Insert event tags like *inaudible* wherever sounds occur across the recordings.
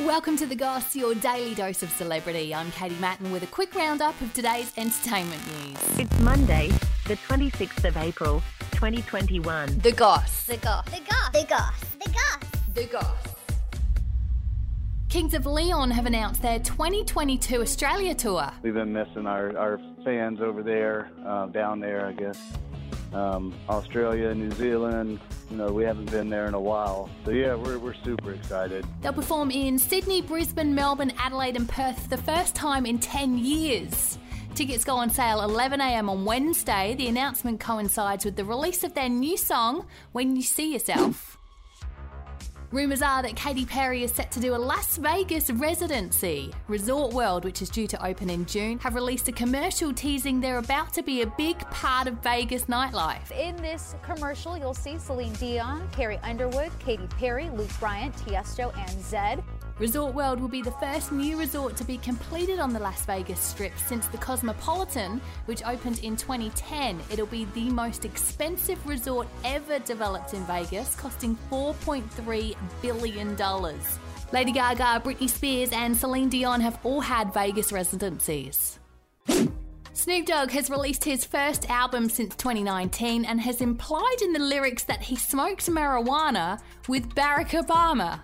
Welcome to The Goss, your daily dose of celebrity. I'm Katie Matten with a quick roundup of today's entertainment news. It's Monday, the 26th of April, 2021. The Goss. The goss. The goss. The goss. The goss. The Goss. Kings of Leon have announced their 2022 Australia tour. we've been missing our, our fans over there, uh, down there, I guess. Um, Australia, New Zealand, you know, we haven't been there in a while. So, yeah, we're, we're super excited. They'll perform in Sydney, Brisbane, Melbourne, Adelaide, and Perth for the first time in 10 years. Tickets go on sale 11am on Wednesday. The announcement coincides with the release of their new song, When You See Yourself. Rumours are that Katy Perry is set to do a Las Vegas residency. Resort World, which is due to open in June, have released a commercial teasing they're about to be a big part of Vegas nightlife. In this commercial, you'll see Celine Dion, Carrie Underwood, Katy Perry, Luke Bryan, Tiesto, and Zedd. Resort World will be the first new resort to be completed on the Las Vegas Strip since the Cosmopolitan, which opened in 2010. It'll be the most expensive resort ever developed in Vegas, costing $4.3 billion. Lady Gaga, Britney Spears, and Celine Dion have all had Vegas residencies. Snoop Dogg has released his first album since 2019 and has implied in the lyrics that he smoked marijuana with Barack Obama.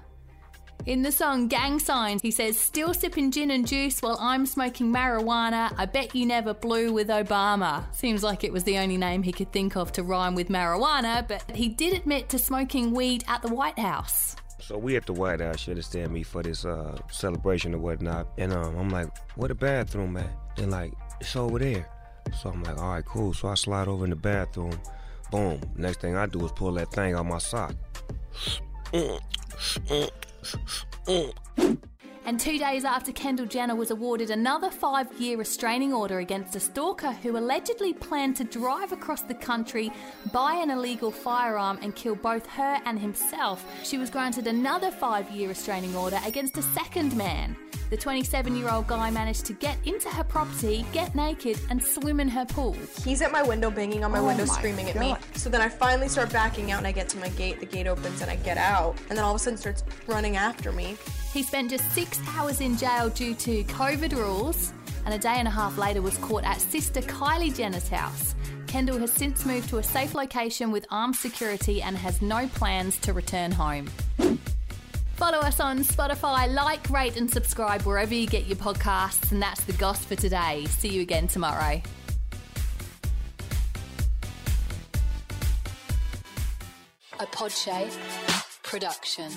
In the song Gang Signs, he says, Still sipping gin and juice while I'm smoking marijuana. I bet you never blew with Obama. Seems like it was the only name he could think of to rhyme with marijuana, but he did admit to smoking weed at the White House. So we at the White House you understand me for this uh, celebration or whatnot. And um, I'm like, where the bathroom at? And like, it's over there. So I'm like, all right, cool. So I slide over in the bathroom. Boom. Next thing I do is pull that thing out my sock. *sniffs* *sniffs* *sniffs* Mm. And two days after Kendall Jenner was awarded another five year restraining order against a stalker who allegedly planned to drive across the country, buy an illegal firearm, and kill both her and himself, she was granted another five year restraining order against a second man. The 27 year old guy managed to get into her property, get naked, and swim in her pool. He's at my window banging on my oh window screaming at me. So then I finally start backing out and I get to my gate. The gate opens and I get out. And then all of a sudden starts running after me. He spent just six hours in jail due to COVID rules, and a day and a half later was caught at sister Kylie Jenner's house. Kendall has since moved to a safe location with armed security and has no plans to return home. Follow us on Spotify, like, rate, and subscribe wherever you get your podcasts. And that's the Goss for today. See you again tomorrow. A Podshape production.